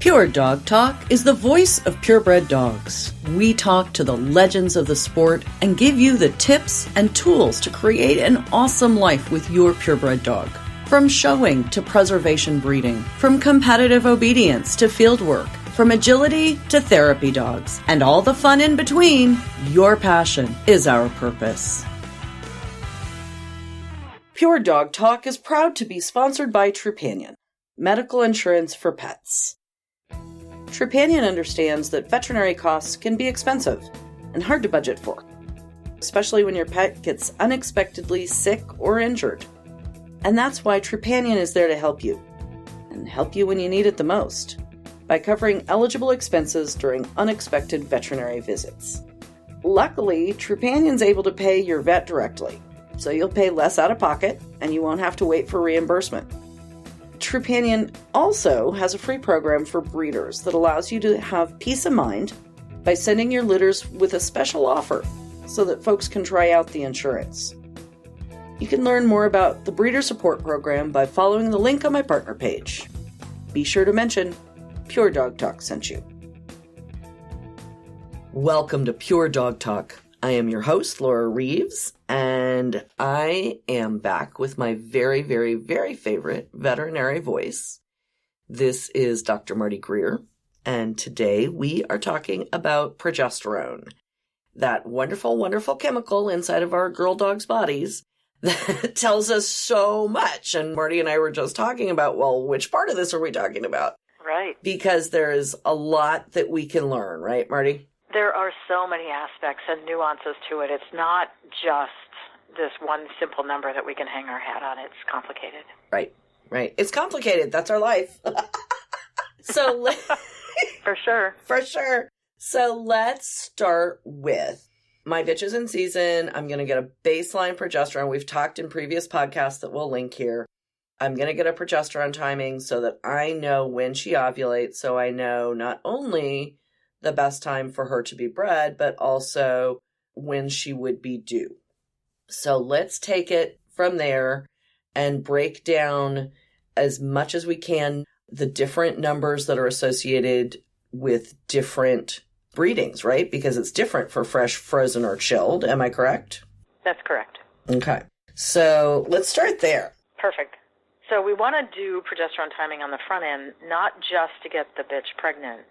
Pure Dog Talk is the voice of purebred dogs. We talk to the legends of the sport and give you the tips and tools to create an awesome life with your purebred dog. From showing to preservation breeding, from competitive obedience to field work, from agility to therapy dogs, and all the fun in between, your passion is our purpose. Pure Dog Talk is proud to be sponsored by Trupanion, medical insurance for pets. Trupanion understands that veterinary costs can be expensive and hard to budget for, especially when your pet gets unexpectedly sick or injured. And that's why Trupanion is there to help you, and help you when you need it the most, by covering eligible expenses during unexpected veterinary visits. Luckily, Trupanion's able to pay your vet directly, so you'll pay less out of pocket and you won't have to wait for reimbursement. Trupanion also has a free program for breeders that allows you to have peace of mind by sending your litters with a special offer so that folks can try out the insurance. You can learn more about the Breeder Support Program by following the link on my partner page. Be sure to mention Pure Dog Talk sent you. Welcome to Pure Dog Talk. I am your host, Laura Reeves, and I am back with my very, very, very favorite veterinary voice. This is Dr. Marty Greer, and today we are talking about progesterone, that wonderful, wonderful chemical inside of our girl dogs' bodies that tells us so much. And Marty and I were just talking about, well, which part of this are we talking about? Right. Because there's a lot that we can learn, right, Marty? There are so many aspects and nuances to it. It's not just this one simple number that we can hang our hat on. It's complicated. Right, right. It's complicated. That's our life. so, for sure. For sure. So let's start with my bitches in season. I'm going to get a baseline progesterone. We've talked in previous podcasts that we'll link here. I'm going to get a progesterone timing so that I know when she ovulates. So I know not only the best time for her to be bred, but also when she would be due. So let's take it from there and break down as much as we can the different numbers that are associated with different breedings, right? Because it's different for fresh, frozen, or chilled. Am I correct? That's correct. Okay. So let's start there. Perfect. So we want to do progesterone timing on the front end, not just to get the bitch pregnant,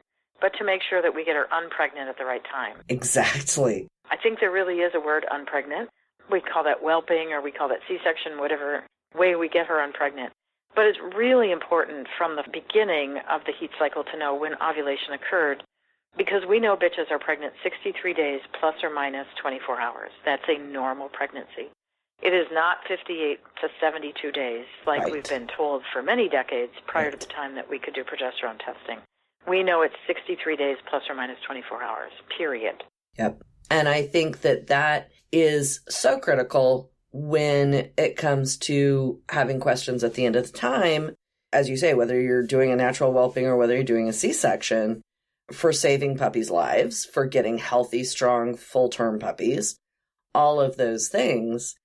but to make sure that we get her unpregnant at the right time. Exactly. I think there really is a word unpregnant. We call that whelping or we call that C section, whatever way we get her unpregnant. But it's really important from the beginning of the heat cycle to know when ovulation occurred because we know bitches are pregnant 63 days plus or minus 24 hours. That's a normal pregnancy. It is not 58 to 72 days like Right. we've been told for many decades prior to the time that we could do progesterone testing. We know it's 63 days plus or minus 24 hours, period. Yep. And I think that that is so critical when it comes to having questions at the end of the time, as you say, whether you're doing a natural whelping or whether you're doing a C section, for saving puppies' lives, for getting healthy, strong, full term puppies, all of those things.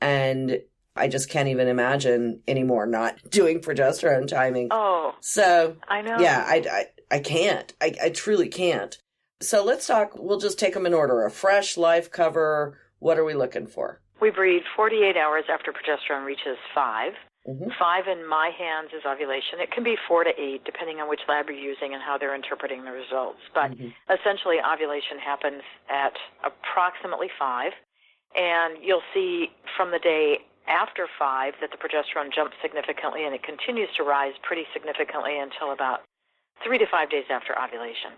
And I just can't even imagine anymore not doing progesterone timing. Oh, So, I know. yeah, I, I, I can't. I, I truly can't. So let's talk. We'll just take them in order. A fresh life cover. What are we looking for? We breed 48 hours after progesterone reaches 5. hmm Five in my hands is ovulation. It can be four to eight, depending on which lab you're using and how they're interpreting the results. But Mhm. essentially, ovulation happens at approximately five, and you'll see from the day after five that the progesterone jumps significantly, and it continues to rise pretty significantly until about three to five days after ovulation.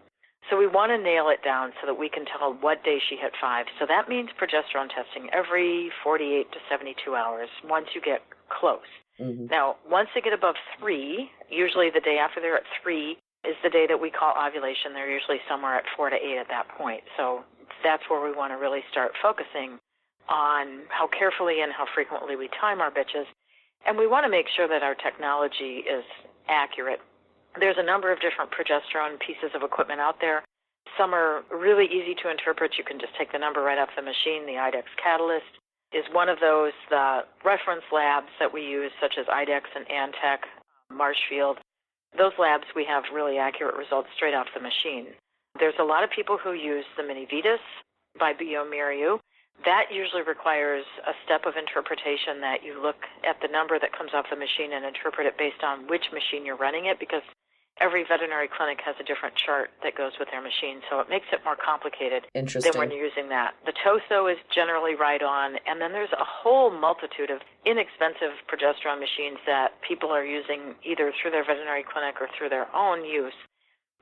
So we want to nail it down so that we can tell what day she hit five. So that means progesterone testing every 48 to 72 hours once you get close. hmm Now, once they get above three, usually the day after they're at three is the day that we call ovulation. They're usually somewhere at four to eight at that point. So that's where we want to really start focusing on how carefully and how frequently we time our bitches. And we want to make sure that our technology is accurate. There's a number of different progesterone pieces of equipment out there. Some are really easy to interpret. You can just take the number right off the machine. The IDEXX Catalyst is one of those. The reference labs that we use, such as IDEXX and Antech, Marshfield, those labs we have really accurate results straight off the machine. There's a lot of people who use the MiniVidas by bioMérieux. That usually requires a step of interpretation that you look at the number that comes off the machine and interpret it based on which machine you're running it because every veterinary clinic has a different chart that goes with their machine, so it makes it more complicated Interesting. than when you're using that. The Tosoh is generally right on, and then there's a whole multitude of inexpensive progesterone machines that people are using either through their veterinary clinic or through their own use.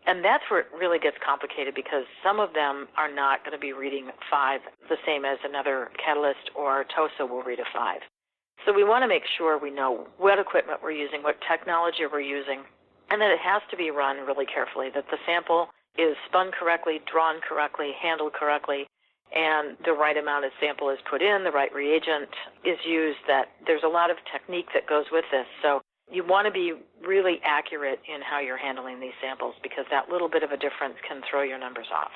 And that's where it really gets complicated because some of them are not going to be reading five the same as another Catalyst or Tosoh will read a five. So we want to make sure we know what equipment we're using, what technology we're using, and that it has to be run really carefully, that the sample is spun correctly, drawn correctly, handled correctly, and the right amount of sample is put in, the right reagent is used, that there's a lot of technique that goes with this. So you want to be really accurate in how you're handling these samples because that little bit of a difference can throw your numbers off.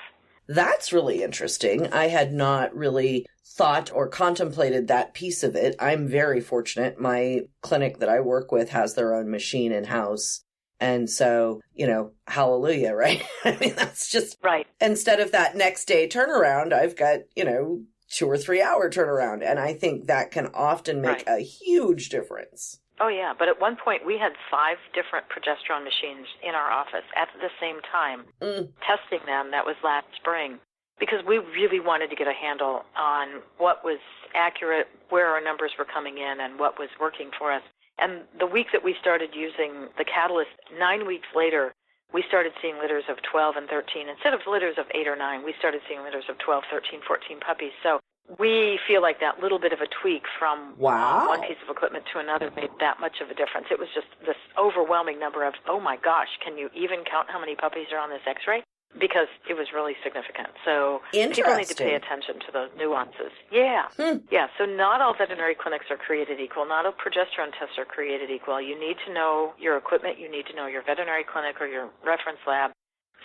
That's really interesting. I had not really thought or contemplated that piece of it. I'm very fortunate. My clinic that I work with has their own machine in house. And so, you know, hallelujah, right? I mean, that's just right. Instead of that next day turnaround, I've got, you know, two or three hour turnaround. And I think that can often make right. a huge difference. Oh, yeah. But at one point, we had five different progesterone machines in our office at the same time, mm. testing them. That was last spring because we really wanted to get a handle on what was accurate, where our numbers were coming in, and what was working for us. And the week that we started using the Catalyst, nine weeks later, we started seeing litters of 12 and 13. Instead of litters of 8 or 9, we started seeing litters of 12, 13, 14 puppies. So we feel like that little bit of a tweak from um, wow. one piece of equipment to another made that much of a difference. It was just this overwhelming number of, oh my gosh, can you even count how many puppies are on this x ray? Because it was really significant. So people need to pay attention to those nuances. Yeah. Hmm. Yeah. So not all veterinary clinics are created equal. Not all progesterone tests are created equal. You need to know your equipment. You need to know your veterinary clinic or your reference lab.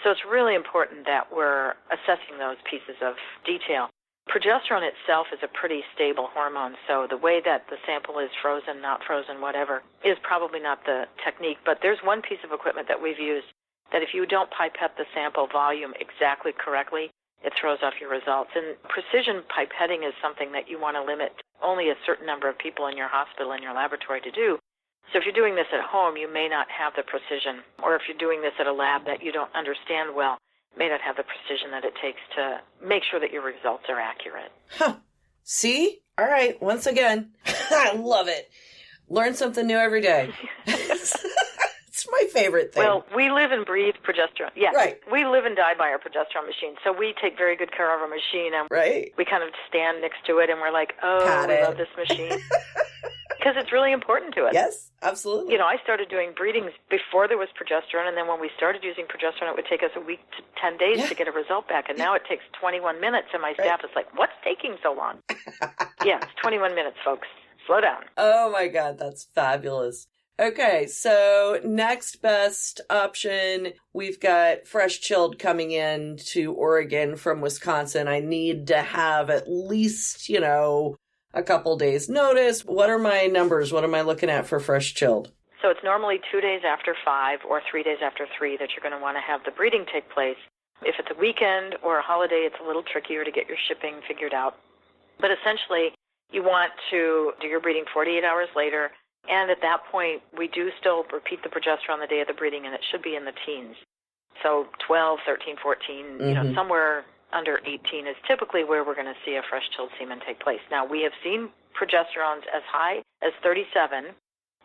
So it's really important that we're assessing those pieces of detail. Progesterone itself is a pretty stable hormone, so the way that the sample is frozen, not frozen, whatever, is probably not the technique. But there's one piece of equipment that we've used that if you don't pipette the sample volume exactly correctly, it throws off your results. And precision pipetting is something that you want to limit only a certain number of people in your hospital and your laboratory to do. So if you're doing this at home, you may not have the precision, or if you're doing this at a lab that you don't understand well, may not have the precision that it takes to make sure that your results are accurate. Huh. See? All right. Once again, I love it. Learn something new every day. favorite thing. Well, we live and breathe progesterone. Yeah. Right. We live and die by our progesterone machine. So we take very good care of our machine and right. we kind of stand next to it and we're like, oh, Pat we it. love this machine. because it's really important to us. Yes, absolutely. You know, I started doing breedings before there was progesterone, and then when we started using progesterone, it would take us a week to 10 days Yeah. to get a result back, and now it takes 21 minutes, and my Right. staff is like, what's taking so long? yeah, it's 21 minutes, folks. Slow down. Oh my god, that's fabulous. Okay, so next best option, we've got fresh chilled coming in to Oregon from Wisconsin. I need to have at least, you know, a couple days notice. What are my numbers? What am I looking at for fresh chilled? So it's normally two days after five or three days after three that you're going to want to have the breeding take place. If it's a weekend or a holiday, it's a little trickier to get your shipping figured out. But essentially, you want to do your breeding 48 hours later. And at that point, we do still repeat the progesterone the day of the breeding, and it should be in the teens. So 12, 13, 14, you know, Mhm. somewhere under 18 is typically where we're going to see a fresh chilled semen take place. Now, we have seen progesterones as high as 37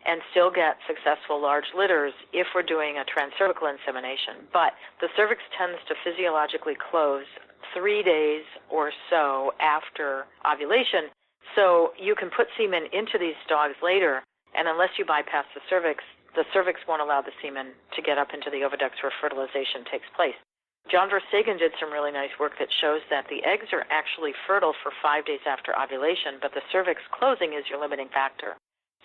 and still get successful large litters if we're doing a transcervical insemination. But the cervix tends to physiologically close three days or so after ovulation. So you can put semen into these dogs later, and unless you bypass the cervix, the cervix won't allow the semen to get up into the oviducts where fertilization takes place. John Verstegen did some really nice work that shows that the eggs are actually fertile for five days after ovulation, but the cervix closing is your limiting factor.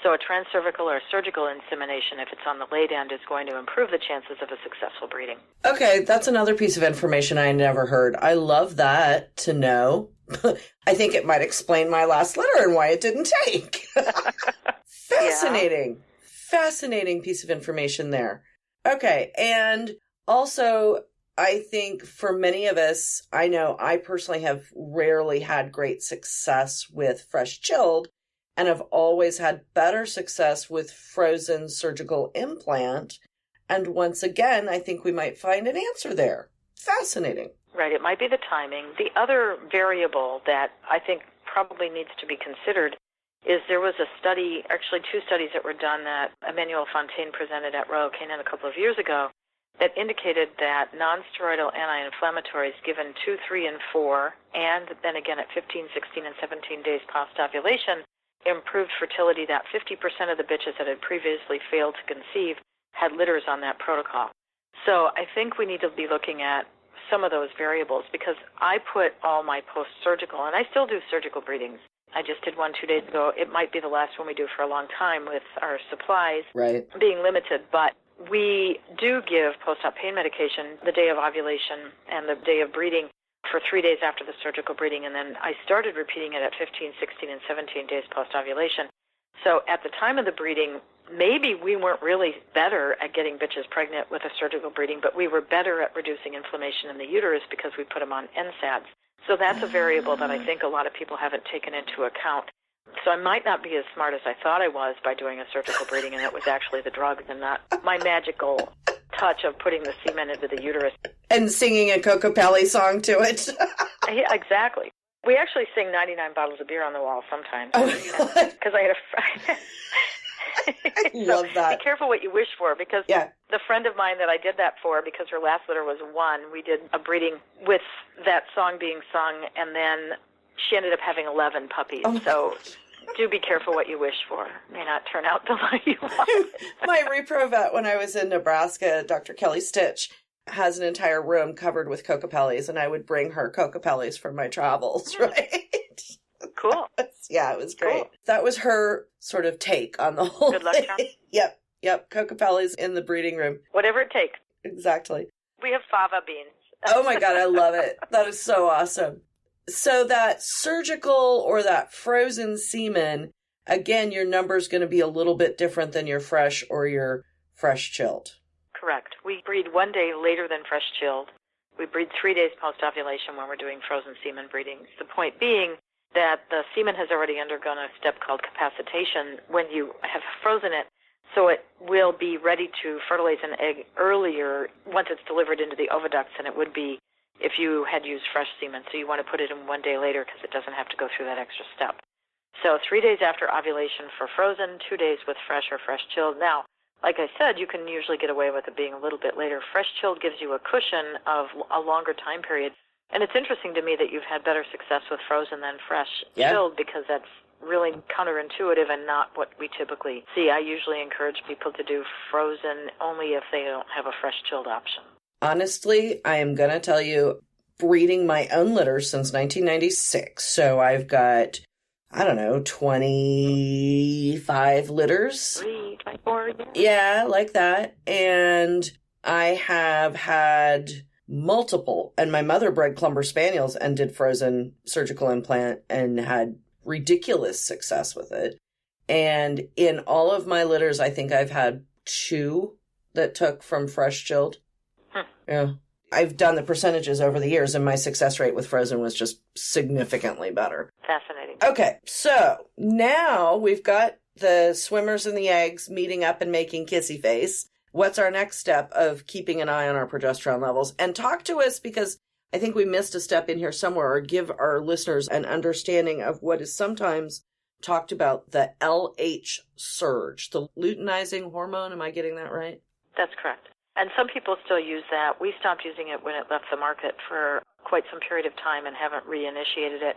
So a transcervical or surgical insemination, if it's on the late end, is going to improve the chances of a successful breeding. Okay, that's another piece of information I never heard. I love that to know. I think it might explain my last letter and why it didn't take. Fascinating. Fascinating piece of information there. Okay. And also, I think for many of us, I know I personally have rarely had great success with fresh chilled and have always had better success with frozen surgical implant. And once again, I think we might find an answer there. Fascinating. Right. It might be the timing. The other variable that I think probably needs to be considered is there was a study, actually two studies that were done that Emmanuel Fontaine presented at Royal Canin a couple of years ago that indicated that nonsteroidal anti-inflammatories given 2, 3, and 4, and then again at 15, 16, and 17 days post-ovulation improved fertility that 50% of the bitches that had previously failed to conceive had litters on that protocol. So I think we need to be looking at some of those variables because I put all my post-surgical, and I still do surgical breedings. I just did one two days ago. It might be the last one we do for a long time with our supplies right. being limited, but we do give post-op pain medication the day of ovulation and the day of breeding for three days after the surgical breeding, and then I started repeating it at 15, 16, and 17 days post-ovulation. So at the time of the breeding, maybe we weren't really better at getting bitches pregnant with a surgical breeding, but we were better at reducing inflammation in the uterus because we put them on NSAIDs. So that's a variable that I think a lot of people haven't taken into account. So I might not be as smart as I thought I was by doing a surgical breeding, and it was actually the drugs and not my magical touch of putting the semen into the uterus. And singing a Kokopelli song to it. yeah, exactly. We actually sing 99 bottles of beer on the wall sometimes. Oh, Because I had a friend. I love that. Be careful what you wish for because yeah. the friend of mine that I did that for, because her last litter was one, we did a breeding with that song being sung, and then she ended up having 11 puppies. Oh. So do be careful what you wish for. It may not turn out the way you want. My repro vet when I was in Nebraska, Dr. Kelly Stitch, has an entire room covered with Kokopellis, and I would bring her Kokopellis for my travels, right? Cool. yeah, it was great. Cool. That was her sort of take on the whole Good luck, thing. John. yep, yep. Kokopellis in the breeding room. Whatever it takes. Exactly. We have fava beans. Oh my god, I love it. That is so awesome. So that surgical or that frozen semen, again, your number's going to be a little bit different than your fresh or your fresh chilled. Correct. We breed one day later than fresh chilled. We breed three days post ovulation when we're doing frozen semen breedings. The point being that the semen has already undergone a step called capacitation when you have frozen it, so it will be ready to fertilize an egg earlier once it's delivered into the oviducts than it would be if you had used fresh semen. So you want to put it in one day later because it doesn't have to go through that extra step. So three days after ovulation for frozen, two days with fresh or fresh chilled. Now, like I said, you can usually get away with it being a little bit later. Fresh chilled gives you a cushion of a longer time period. And it's interesting to me that you've had better success with frozen than fresh Yeah. chilled because that's really counterintuitive and not what we typically see. I usually encourage people to do frozen only if they don't have a fresh chilled option. Honestly, I am going to tell you, breeding my own litter since 1996. So I've got, I don't know, 25 litters. Three, twenty-four, yeah. Yeah, like that. And I have had multiple, and my mother bred Clumber Spaniels and did frozen surgical implant and had ridiculous success with it. And in all of my litters, I think I've had two that took from fresh chilled. Hmm. Yeah. I've done the percentages over the years, and my success rate with frozen was just significantly better. Fascinating. Okay, so now we've got the swimmers and the eggs meeting up and making kissy face. What's our next step of keeping an eye on our progesterone levels? And talk to us because I think we missed a step in here somewhere, or give our listeners an understanding of what is sometimes talked about the LH surge, the luteinizing hormone. Am I getting that right? That's correct. And some people still use that. We stopped using it when it left the market for quite some period of time and haven't reinitiated it.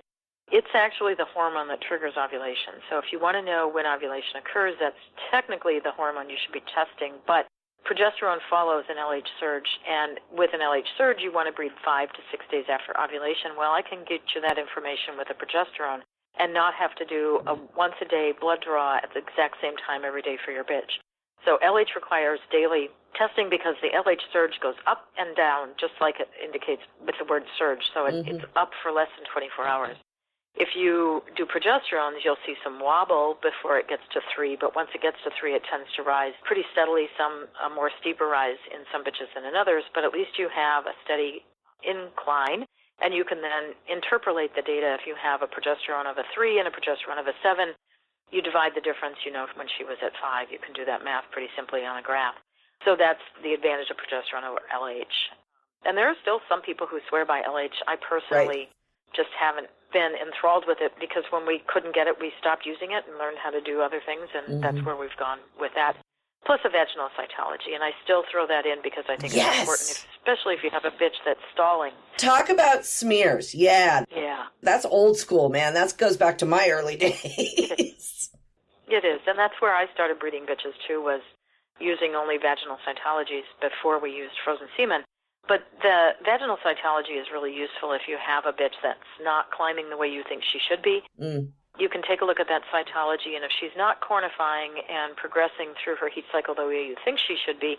It's actually the hormone that triggers ovulation. So if you want to know when ovulation occurs, that's technically the hormone you should be testing. But progesterone follows an LH surge, and with an LH surge, you want to breed five to six days after ovulation. Well, I can get you that information with a progesterone and not have to do a once a day blood draw at the exact same time every day for your bitch. So LH requires daily testing because the LH surge goes up and down, just like it indicates with the word surge. So it, Mhm. it's up for less than 24 hours. If you do progesterones, you'll see some wobble before it gets to three, but once it gets to three, it tends to rise pretty steadily, some a more steeper rise in some bitches than in others, but at least you have a steady incline, and you can then interpolate the data. If you have a progesterone of a three and a progesterone of a seven, you divide the difference, you know, when she was at five. You can do that math pretty simply on a graph. So that's the advantage of progesterone over LH. And there are still some people who swear by LH. I personally right. just haven't been enthralled with it because when we couldn't get it, we stopped using it and learned how to do other things, and mm-hmm. that's where we've gone with that. Plus a vaginal cytology, and I still throw that in because I think yes. it's important, especially if you have a bitch that's stalling. Talk about smears, yeah, yeah, that's old school, man. That goes back to my early days. it is, and that's where I started breeding bitches too. Was using only vaginal cytologies before we used frozen semen. But the vaginal cytology is really useful if you have a bitch that's not climbing the way you think she should be. Mm. You can take a look at that cytology, and if she's not cornifying and progressing through her heat cycle the way you think she should be,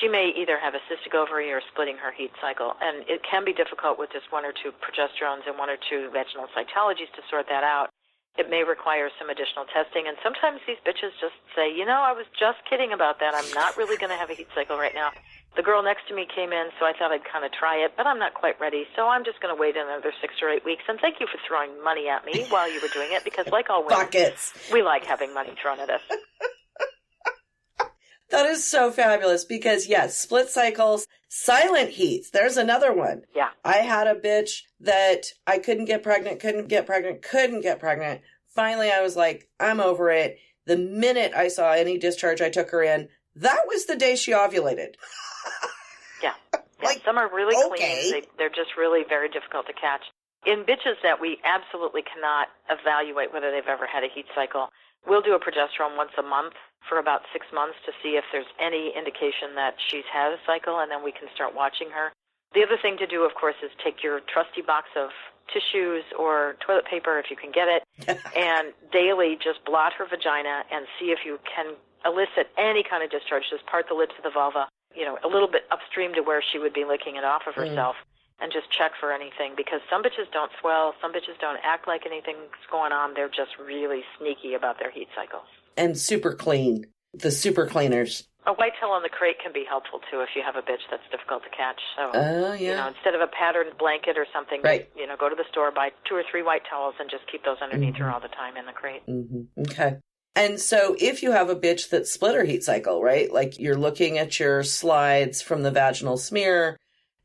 she may either have a cystic ovary or splitting her heat cycle. And it can be difficult with just one or two progesterones and one or two vaginal cytologies to sort that out. It may require some additional testing. And sometimes these bitches just say, you know, I was just kidding about that. I'm not really going to have a heat cycle right now. The girl next to me came in, so I thought I'd kind of try it, but I'm not quite ready, so I'm just going to wait another six or eight weeks. And thank you for throwing money at me while you were doing it, because like all women, buckets, we like having money thrown at us. that is so fabulous because yes, split cycles, silent heats. There's another one. Yeah. I had a bitch that I couldn't get pregnant, couldn't get pregnant, couldn't get pregnant. Finally, I was like, I'm over it. The minute I saw any discharge, I took her in. That was the day she ovulated. yeah. yeah. Like, some are really okay. clean. They, they're just really very difficult to catch. In bitches that we absolutely cannot evaluate whether they've ever had a heat cycle, we'll do a progesterone once a month for about six months to see if there's any indication that she's had a cycle, and then we can start watching her. The other thing to do, of course, is take your trusty box of tissues or toilet paper if you can get it, and daily just blot her vagina and see if you can elicit any kind of discharge. Just part the lips of the vulva, you know, a little bit upstream to where she would be licking it off of herself. Mm. And just check for anything because some bitches don't swell, some bitches don't act like anything's going on. They're just really sneaky about their heat cycles. And super clean. The super cleaners. A white towel on the crate can be helpful too if you have a bitch that's difficult to catch. So, uh, yeah. you know, instead of a patterned blanket or something, right. you know, go to the store, buy two or three white towels, and just keep those underneath mm-hmm. her all the time in the crate. Mm-hmm. Okay. And so if you have a bitch that splitter heat cycle, right? Like you're looking at your slides from the vaginal smear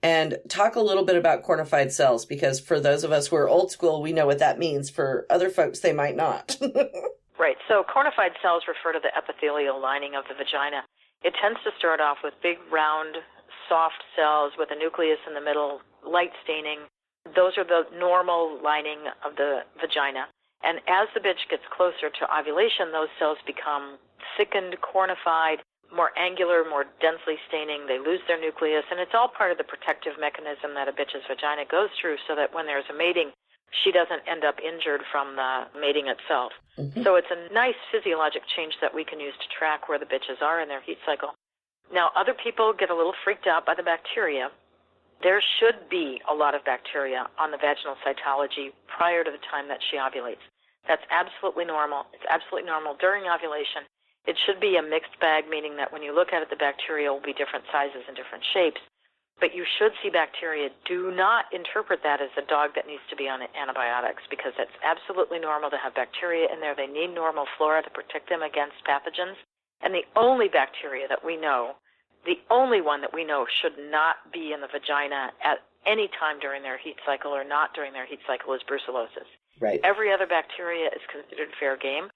and talk a little bit about cornified cells because for those of us who are old school, we know what that means. For other folks, they might not. right. So cornified cells refer to the epithelial lining of the vagina. It tends to start off with big, round, soft cells with a nucleus in the middle, light staining. Those are the normal lining of the vagina. And as the bitch gets closer to ovulation, those cells become thickened, cornified, more angular, more densely staining. They lose their nucleus, and it's all part of the protective mechanism that a bitch's vagina goes through so that when there's a mating, she doesn't end up injured from the mating itself. Mm-hmm. So it's a nice physiologic change that we can use to track where the bitches are in their heat cycle. Now, other people get a little freaked out by the bacteria. There should be a lot of bacteria on the vaginal cytology prior to the time that she ovulates. That's absolutely normal. It's absolutely normal during ovulation. It should be a mixed bag, meaning that when you look at it, the bacteria will be different sizes and different shapes. But you should see bacteria. Do not interpret that as a dog that needs to be on antibiotics because it's absolutely normal to have bacteria in there. They need normal flora to protect them against pathogens. And the only bacteria that we know, the only one that we know should not be in the vagina at any time during their heat cycle or not during their heat cycle is brucellosis. Right. Every other bacteria is considered fair game.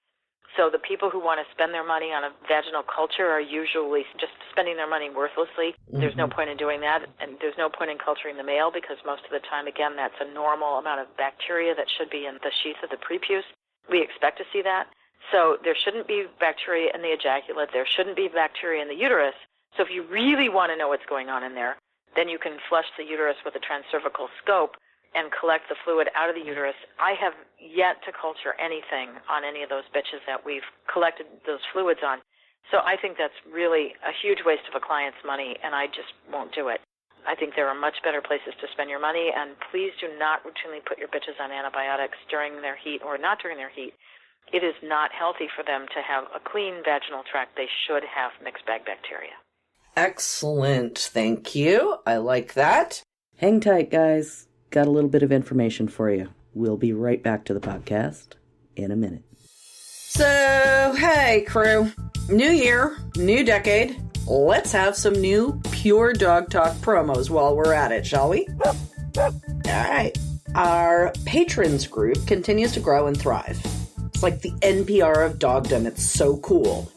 So the people who want to spend their money on a vaginal culture are usually just spending their money worthlessly. Mm-hmm. There's no mm-hmm. point in doing that, and there's no point in culturing the male because most of the time, again, that's a normal amount of bacteria that should be in the sheath of the prepuce. We expect to see that. So there shouldn't be bacteria in the ejaculate. There shouldn't be bacteria in the uterus. So if you really want to know what's going on in there, then you can flush the uterus with a transcervical scope and collect the fluid out of the uterus. I have yet to culture anything on any of those bitches that we've collected those fluids on. So I think that's really a huge waste of a client's money, and I just won't do it. I think there are much better places to spend your money, and please do not routinely put your bitches on antibiotics during their heat or not during their heat. It is not healthy for them to have a clean vaginal tract. They should have mixed bag bacteria. Excellent. Thank you. I like that. Hang tight, guys. Got a little bit of information for you. We'll be right back to the podcast in a minute. So, hey, crew. New year, new decade. Let's have some new Pure Dog Talk promos while we're at it, shall we? All right. Our patrons group continues to grow and thrive. It's like the NPR of dogdom. It's so cool.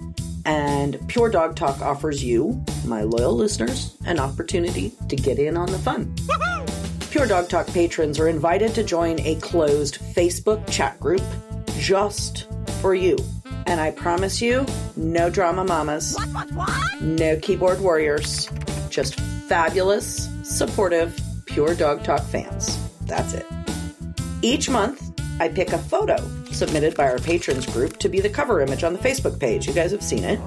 And Pure Dog Talk offers you, my loyal listeners, an opportunity to get in on the fun. Pure Dog Talk patrons are invited to join a closed Facebook chat group just for you. And I promise you, no drama mamas, What, what, what? no keyboard warriors, just fabulous, supportive, Pure Dog Talk fans. That's it. Each month, I pick a photo submitted by our patrons group to be the cover image on the Facebook page. You guys have seen it.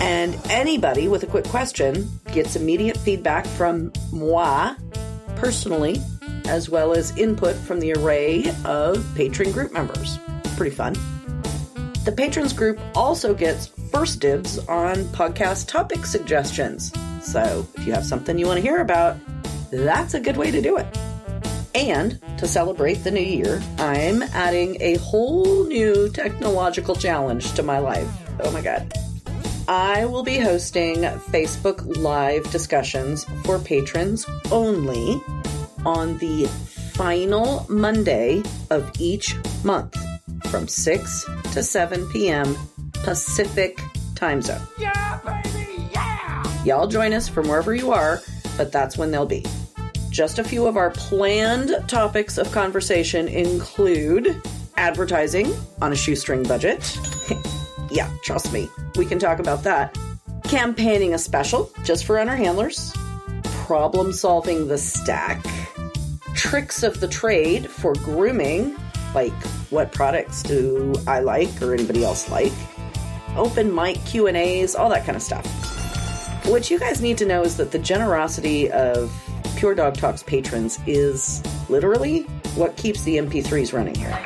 And anybody with a quick question gets immediate feedback from moi personally, as well as input from the array of patron group members. Pretty fun. The patrons group also gets first dibs on podcast topic suggestions. So if you have something you want to hear about, that's a good way to do it. And to celebrate the new year, I'm adding a whole new technological challenge to my life. Oh my god. I will be hosting Facebook Live discussions for patrons only on the final Monday of each month from 6 to 7 p.m. Pacific time zone. Yeah, baby, yeah! Y'all join us from wherever you are, but that's when they'll be. Just a few of our planned topics of conversation include advertising on a shoestring budget. yeah, trust me, we can talk about that. Campaigning a special just for runner handlers. Problem solving the stack. Tricks of the trade for grooming, like what products do I like or anybody else like. Open mic Q&As, all that kind of stuff. What you guys need to know is that the generosity of Pure Dog Talks patrons is literally what keeps the MP3s running here.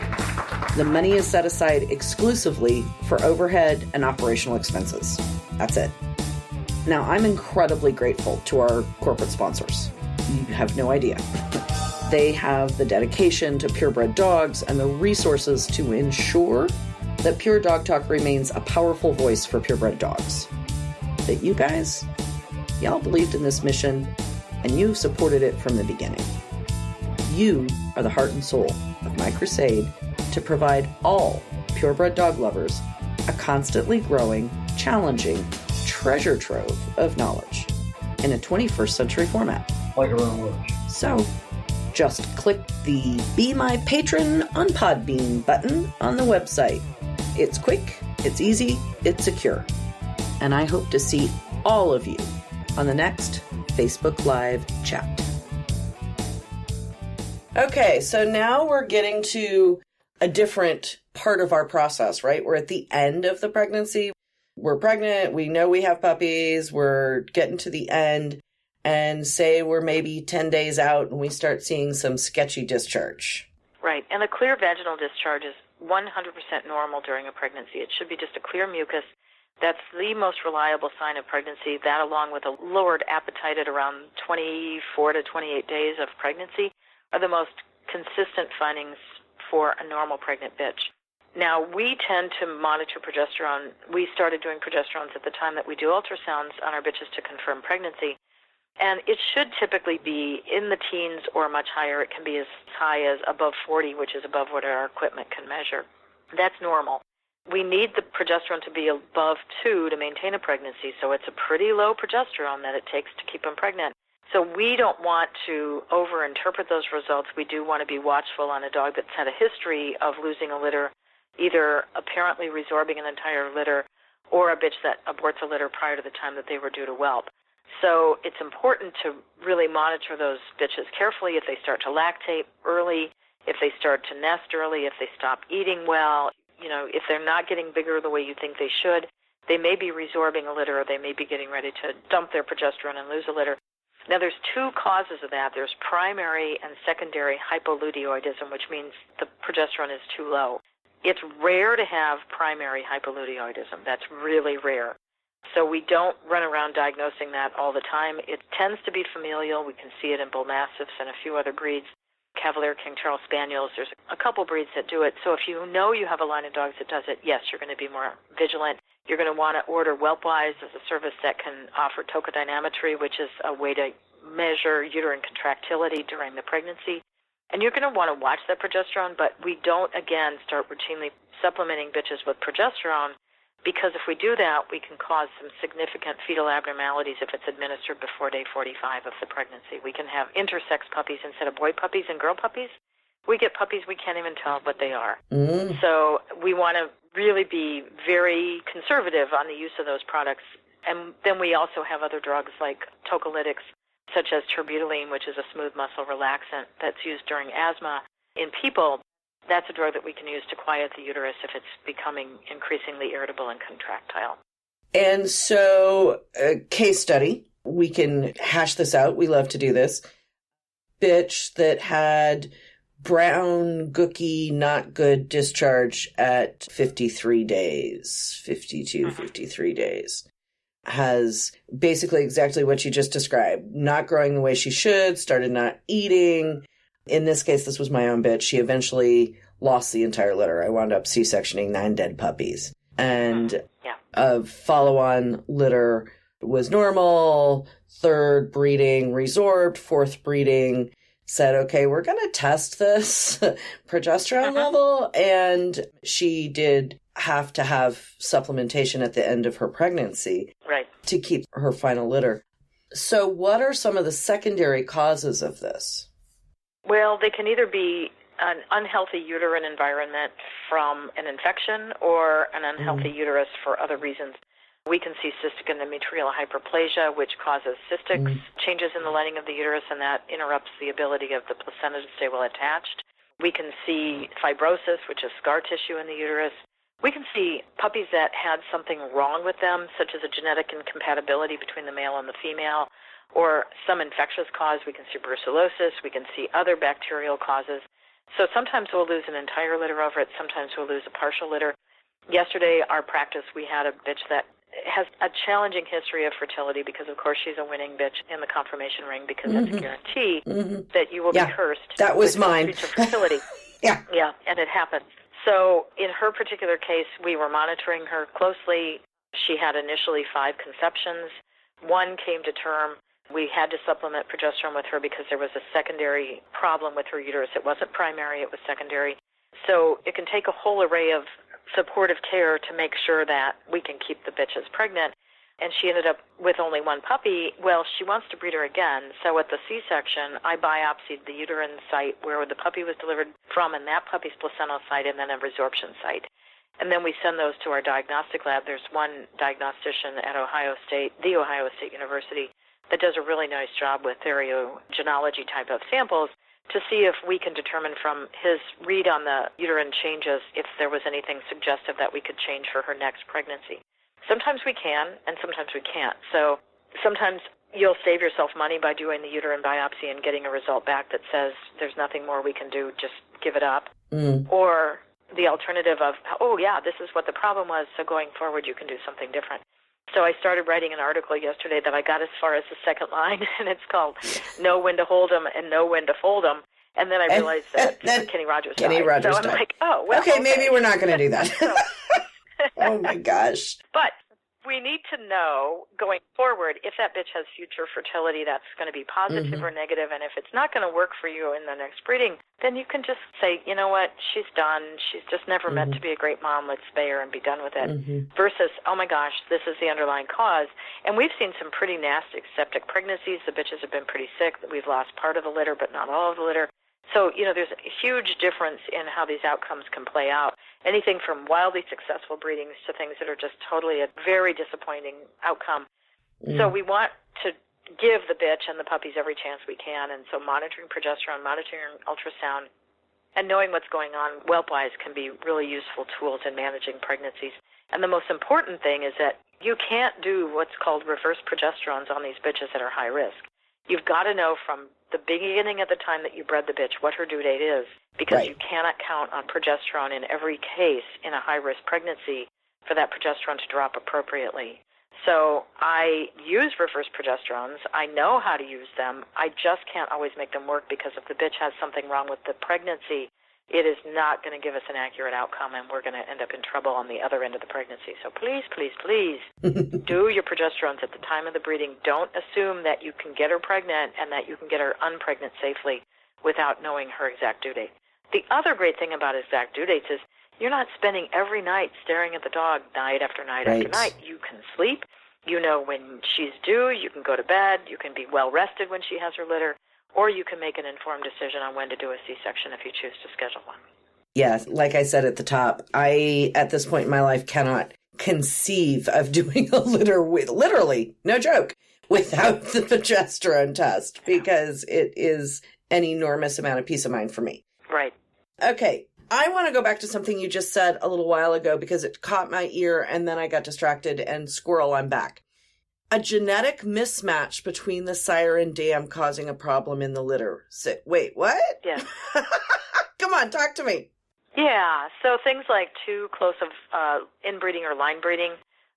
The money is set aside exclusively for overhead and operational expenses. That's it. Now, I'm incredibly grateful to our corporate sponsors. You have no idea. They have the dedication to purebred dogs and the resources to ensure that Pure Dog Talk remains a powerful voice for purebred dogs. That you guys, y'all believed in this mission and you've supported it from the beginning. You are the heart and soul of my crusade to provide all purebred dog lovers a constantly growing, challenging treasure trove of knowledge in a 21st century format. like around lunch. So, just click the Be My Patron on Podbean button on the website. It's quick, it's easy, it's secure. And I hope to see all of you on the next Facebook Live chat. Okay, so now we're getting to a different part of our process, right? We're at the end of the pregnancy. We're pregnant, we know we have puppies, we're getting to the end, and say we're maybe 10 days out and we start seeing some sketchy discharge. Right, and a clear vaginal discharge is 100% normal during a pregnancy. It should be just a clear mucus. That's the most reliable sign of pregnancy. That, along with a lowered appetite at around 24 to 28 days of pregnancy, are the most consistent findings for a normal pregnant bitch. Now, we tend to monitor progesterone. We started doing progesterones at the time that we do ultrasounds on our bitches to confirm pregnancy. And it should typically be in the teens or much higher. It can be as high as above 40, which is above what our equipment can measure. That's normal. We need the progesterone to be above 2 to maintain a pregnancy, so it's a pretty low progesterone that it takes to keep them pregnant. So we don't want to overinterpret those results. We do want to be watchful on a dog that's had a history of losing a litter, either apparently resorbing an entire litter or a bitch that aborts a litter prior to the time that they were due to whelp. So it's important to really monitor those bitches carefully if they start to lactate early, if they start to nest early, if they stop eating well, you know, if they're not getting bigger the way you think they should, they may be resorbing a litter or they may be getting ready to dump their progesterone and lose a litter. Now, there's two causes of that. There's primary and secondary hypoluteoidism, which means the progesterone is too low. It's rare to have primary hypoluteoidism. That's really rare. So we don't run around diagnosing that all the time. It tends to be familial. We can see it in bull mastiffs and a few other breeds. Cavalier King Charles Spaniels, there's a couple breeds that do it. So if you know you have a line of dogs that does it, yes, you're going to be more vigilant. You're going to want to order Whelpwise as a service that can offer tocodynamometry, which is a way to measure uterine contractility during the pregnancy. And you're going to want to watch that progesterone, but we don't, again, start routinely supplementing bitches with progesterone because if we do that, we can cause some significant fetal abnormalities if it's administered before day 45 of the pregnancy. We can have intersex puppies instead of boy puppies and girl puppies. We get puppies we can't even tell what they are. Mm. So we want to really be very conservative on the use of those products. And then we also have other drugs like tocolytics, such as terbutaline, which is a smooth muscle relaxant that's used during asthma in people that's a drug that we can use to quiet the uterus if it's becoming increasingly irritable and contractile. And so, a case study, we can hash this out. We love to do this. Bitch that had brown, gooky, not good discharge at 53 days, 52, mm-hmm. 53 days. Has basically exactly what you just described. Not growing the way she should, started not eating, in this case, this was my own bitch. She eventually lost the entire litter. I wound up C-sectioning nine dead puppies. And yeah. a follow-on litter was normal. Third breeding resorbed. Fourth breeding said, okay, we're going to test this progesterone uh-huh. level. And she did have to have supplementation at the end of her pregnancy right. to keep her final litter. So, what are some of the secondary causes of this? Well, they can either be an unhealthy uterine environment from an infection or an unhealthy mm. uterus for other reasons. We can see cystic endometrial hyperplasia, which causes cystic mm. changes in the lining of the uterus, and that interrupts the ability of the placenta to stay well attached. We can see fibrosis, which is scar tissue in the uterus. We can see puppies that had something wrong with them, such as a genetic incompatibility between the male and the female, or some infectious cause. We can see brucellosis. We can see other bacterial causes. So sometimes we'll lose an entire litter over it. Sometimes we'll lose a partial litter. Yesterday, our practice, we had a bitch that has a challenging history of fertility because, of course, she's a winning bitch in the conformation ring because mm-hmm. that's a guarantee mm-hmm. that you will yeah, be cursed. That was mine. fertility. yeah. Yeah, and it happened. So in her particular case, we were monitoring her closely. She had initially five conceptions. One came to term we had to supplement progesterone with her because there was a secondary problem with her uterus. It wasn't primary, it was secondary. So it can take a whole array of supportive care to make sure that we can keep the bitches pregnant. And she ended up with only one puppy. Well, she wants to breed her again. So at the C section, I biopsied the uterine site where the puppy was delivered from and that puppy's placental site and then a resorption site. And then we send those to our diagnostic lab. There's one diagnostician at Ohio State, the Ohio State University, that does a really nice job with theriogenology type of samples to see if we can determine from his read on the uterine changes if there was anything suggestive that we could change for her next pregnancy. Sometimes we can, and sometimes we can't. So sometimes you'll save yourself money by doing the uterine biopsy and getting a result back that says there's nothing more we can do, just give it up. Mm. Or the alternative of, oh, yeah, this is what the problem was, so going forward you can do something different. So I started writing an article yesterday that I got as far as the second line, and it's called "Know When to Hold 'Em and Know When to Fold 'Em." And then I realized that then Kenny Rogers Kenny died. Rogers so I'm died. like, oh, well, okay, okay, maybe we're not going to do that. oh my gosh! But we need to know going forward if that bitch has future fertility that's going to be positive Mhm. or negative, and if it's not going to work for you in the next breeding, then you can just say, you know what, she's done. She's just never meant to be a great mom. Let's spay her and be done with it. Mhm. Versus, oh my gosh, this is the underlying cause. And we've seen some pretty nasty septic pregnancies. The bitches have been pretty sick. We've lost part of the litter, but not all of the litter. So, you know, there's a huge difference in how these outcomes can play out. Anything from wildly successful breedings to things that are just totally a very disappointing outcome. So Mm. we want to give the bitch and the puppies every chance we can. And so monitoring progesterone, monitoring ultrasound, and knowing what's going on whelp-wise can be really useful tools in managing pregnancies. And the most important thing is that you can't do what's called reverse progesterones on these bitches that are high risk. You've got to know from the beginning of the time that you bred the bitch what her due date is because Right. you cannot count on progesterone in every case in a high risk pregnancy for that progesterone to drop appropriately. So I use reverse progesterones. I know how to use them. I just can't always make them work because if the bitch has something wrong with the pregnancy, it is not going to give us an accurate outcome and we're going to end up in trouble on the other end of the pregnancy. So please, please, please do your progesterones at the time of the breeding. Don't assume that you can get her pregnant and that you can get her unpregnant safely without knowing her exact due date. The other great thing about exact due dates is you're not spending every night staring at the dog night after night after Right. night. You can sleep. You know when she's due. You can go to bed. You can be well rested when she has her litter. Or you can make an informed decision on when to do a C-section if you choose to schedule one. Yeah, like I said at the top, I at this point in my life cannot conceive of doing a litter with literally, no joke, without the progesterone test because it is an enormous amount of peace of mind for me. Right. Okay, I want to go back to something you just said a little while ago because it caught my ear and then I got distracted and squirrel, I'm back. A genetic mismatch between the sire and dam causing a problem in the litter. Sit, wait, what? Yes. Come on, talk to me. Yeah, so things like too close of uh, inbreeding or line breeding,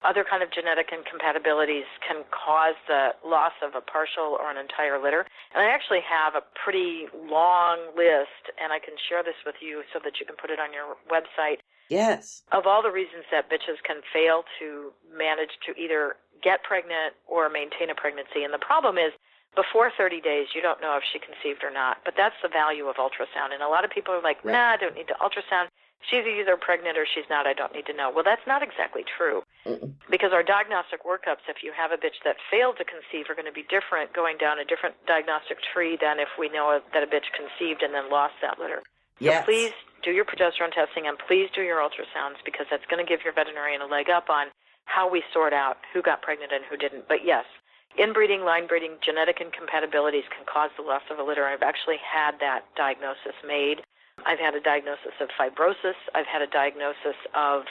other kind of genetic incompatibilities can cause the loss of a partial or an entire litter. And I actually have a pretty long list, and I can share this with you so that you can put it on your website Yes. of all the reasons that bitches can fail to manage to either get pregnant or maintain a pregnancy. And the problem is, before 30 days, you don't know if she conceived or not. But that's the value of ultrasound. And a lot of people are like, Right. nah, I don't need to ultrasound. She's either pregnant or she's not. I don't need to know. Well, that's not exactly true. Mm-mm. Because our diagnostic workups, if you have a bitch that failed to conceive, are going to be different going down a different diagnostic tree than if we know that a bitch conceived and then lost that litter. Yes. Please do your progesterone testing and please do your ultrasounds because that's going to give your veterinarian a leg up on how we sort out who got pregnant and who didn't. But yes, inbreeding, line breeding, genetic incompatibilities can cause the loss of a litter. I've actually had that diagnosis made. I've had a diagnosis of fibrosis. I've had a diagnosis of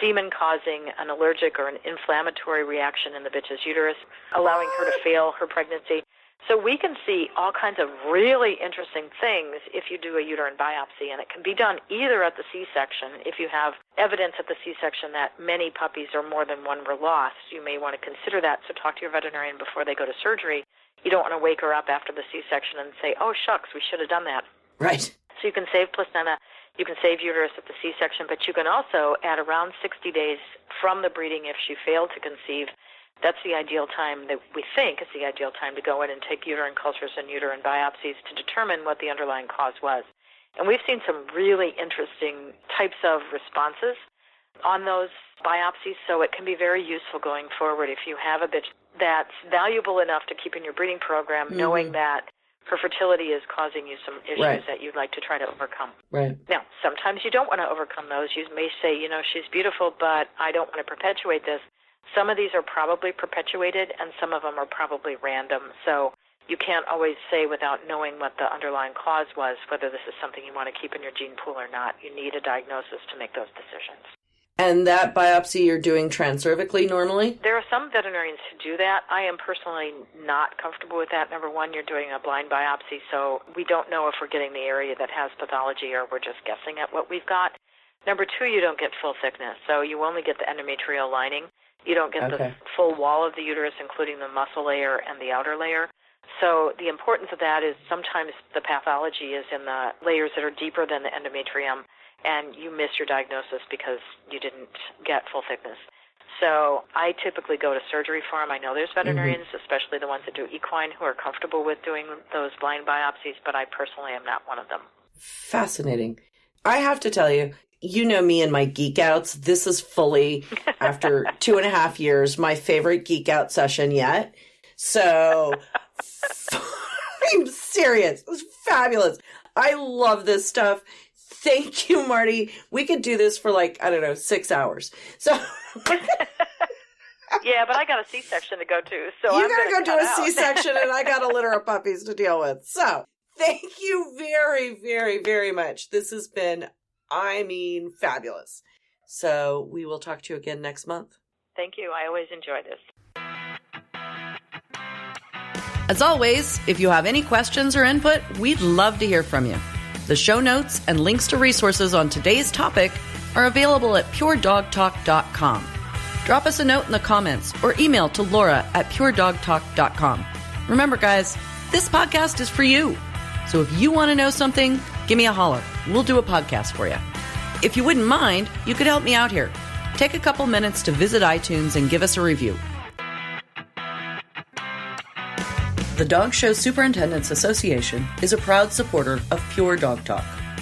semen causing an allergic or an inflammatory reaction in the bitch's uterus, allowing her to fail her pregnancy. So we can see all kinds of really interesting things if you do a uterine biopsy, and it can be done either at the C-section. If you have evidence at the C-section that many puppies or more than one were lost, you may want to consider that. So talk to your veterinarian before they go to surgery. You don't want to wake her up after the C-section and say, "Oh shucks, we should have done that." Right. So you can save placenta, you can save uterus at the C-section, but you can also, at around 60 days from the breeding, if she failed to conceive, that's the ideal time that we think is the ideal time to go in and take uterine cultures and uterine biopsies to determine what the underlying cause was. And we've seen some really interesting types of responses on those biopsies, so it can be very useful going forward if you have a bitch that's valuable enough to keep in your breeding program, mm-hmm. knowing that her fertility is causing you some issues Right. that you'd like to try to overcome. Right. Now, sometimes you don't want to overcome those. You may say, you know, she's beautiful, but I don't want to perpetuate this. Some of these are probably perpetuated, and some of them are probably random. So you can't always say without knowing what the underlying cause was whether this is something you want to keep in your gene pool or not. You need a diagnosis to make those decisions. And that biopsy you're doing transcervically normally? There are some veterinarians who do that. I am personally not comfortable with that. Number one, you're doing a blind biopsy, so we don't know if we're getting the area that has pathology or we're just guessing at what we've got. Number two, you don't get full thickness, so you only get the endometrial lining. You don't get Okay. the full wall of the uterus, including the muscle layer and the outer layer. So the importance of that is sometimes the pathology is in the layers that are deeper than the endometrium, and you miss your diagnosis because you didn't get full thickness. So I typically go to surgery for them. I know there's mm-hmm. veterinarians, especially the ones that do equine, who are comfortable with doing those blind biopsies, but I personally am not one of them. Fascinating. I have to tell you, you know me and my geek outs. This is fully, after two and a half years, my favorite geek out session yet. So I'm serious. It was fabulous. I love this stuff. Thank you, Marty. We could do this for like, I don't know, six hours. So yeah, but I got a C-section to go to, so you I'm gotta go do a. C-section and I got a litter of puppies to deal with. So thank you very, very, very much. This has been, I mean, fabulous. So we will talk to you again next month. Thank you. I always enjoy this. As always, if you have any questions or input, we'd love to hear from you. The show notes and links to resources on today's topic are available at puredogtalk.com. Drop us a note in the comments or email to Laura at puredogtalk.com. Remember, guys, this podcast is for you. So if you want to know something, give me a holler. We'll do a podcast for you. If you wouldn't mind, you could help me out here. Take a couple minutes to visit iTunes and give us a review. The Dog Show Superintendents Association is a proud supporter of Pure Dog Talk.